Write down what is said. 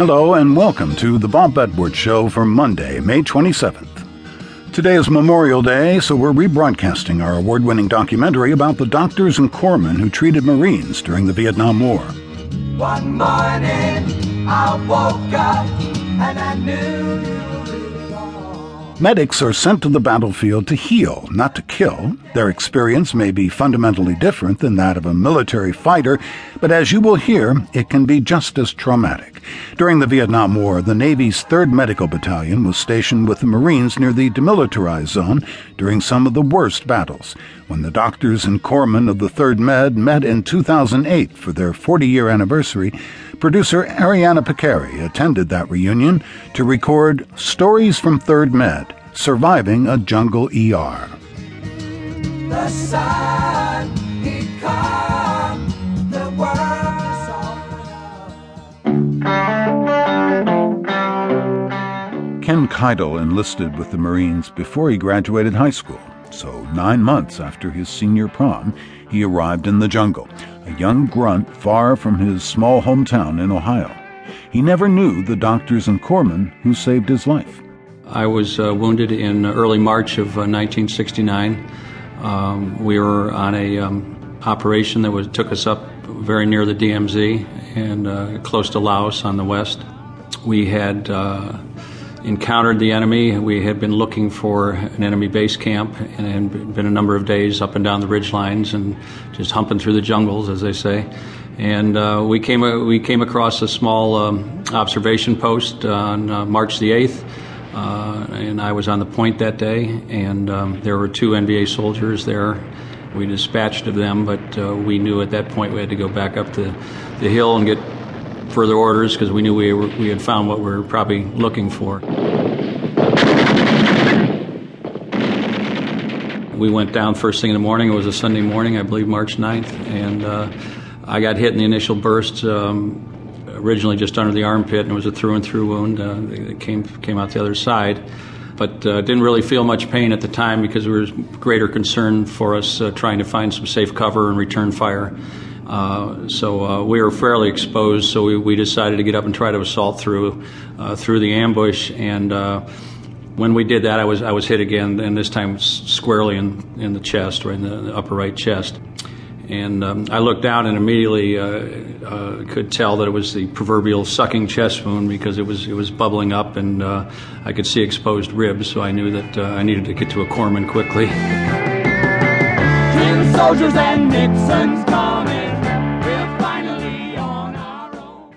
Hello and welcome to the Bob Edwards Show for Monday, May 27th. Today is Memorial Day, so we're rebroadcasting our award winning documentary about the doctors and corpsmen who treated Marines during the Vietnam War. One morning, I woke up and I knew. Medics are sent to the battlefield to heal, not to kill. Their experience may be fundamentally different than that of a military fighter, but as you will hear, it can be just as traumatic. During the Vietnam War, the Navy's 3rd Medical Battalion was stationed with the Marines near the demilitarized zone during some of the worst battles. When the doctors and corpsmen of the 3rd Med met in 2008 for their 40 year anniversary, Producer Ariana Pekary attended that reunion to record Stories from Third Med Surviving a Jungle ER. The sun, come, the Ken Keidel enlisted with the Marines before he graduated high school, so nine months after his senior prom, he arrived in the jungle a young grunt far from his small hometown in Ohio. He never knew the doctors and corpsmen who saved his life. I was uh, wounded in early March of uh, 1969. Um, we were on a um, operation that was, took us up very near the DMZ and uh, close to Laos on the west. We had uh, encountered the enemy. We had been looking for an enemy base camp and had been a number of days up and down the ridge lines and just humping through the jungles, as they say. And uh, we came we came across a small um, observation post on uh, March the eighth. Uh, and I was on the point that day, and um, there were two NVA soldiers there. We dispatched of them, but uh, we knew at that point we had to go back up the, the hill and get further orders because we knew we, were, we had found what we were probably looking for. We went down first thing in the morning. It was a Sunday morning, I believe March 9th, and uh, I got hit in the initial burst. Um, originally just under the armpit, and it was a through and through wound. Uh, it came came out the other side, but uh, didn't really feel much pain at the time because there was greater concern for us uh, trying to find some safe cover and return fire. Uh, so uh, we were fairly exposed. So we, we, decided to get up and try to assault through uh, through the ambush. And uh, when we did that, I was I was hit again, and this time squarely in in the chest, right in the, upper right chest. And um, I looked down and immediately uh, could tell that it was the proverbial sucking chest wound because it was it was bubbling up, and I could see exposed ribs. So I knew that I needed to get to a corpsman quickly. soldiers and Nixon's coming.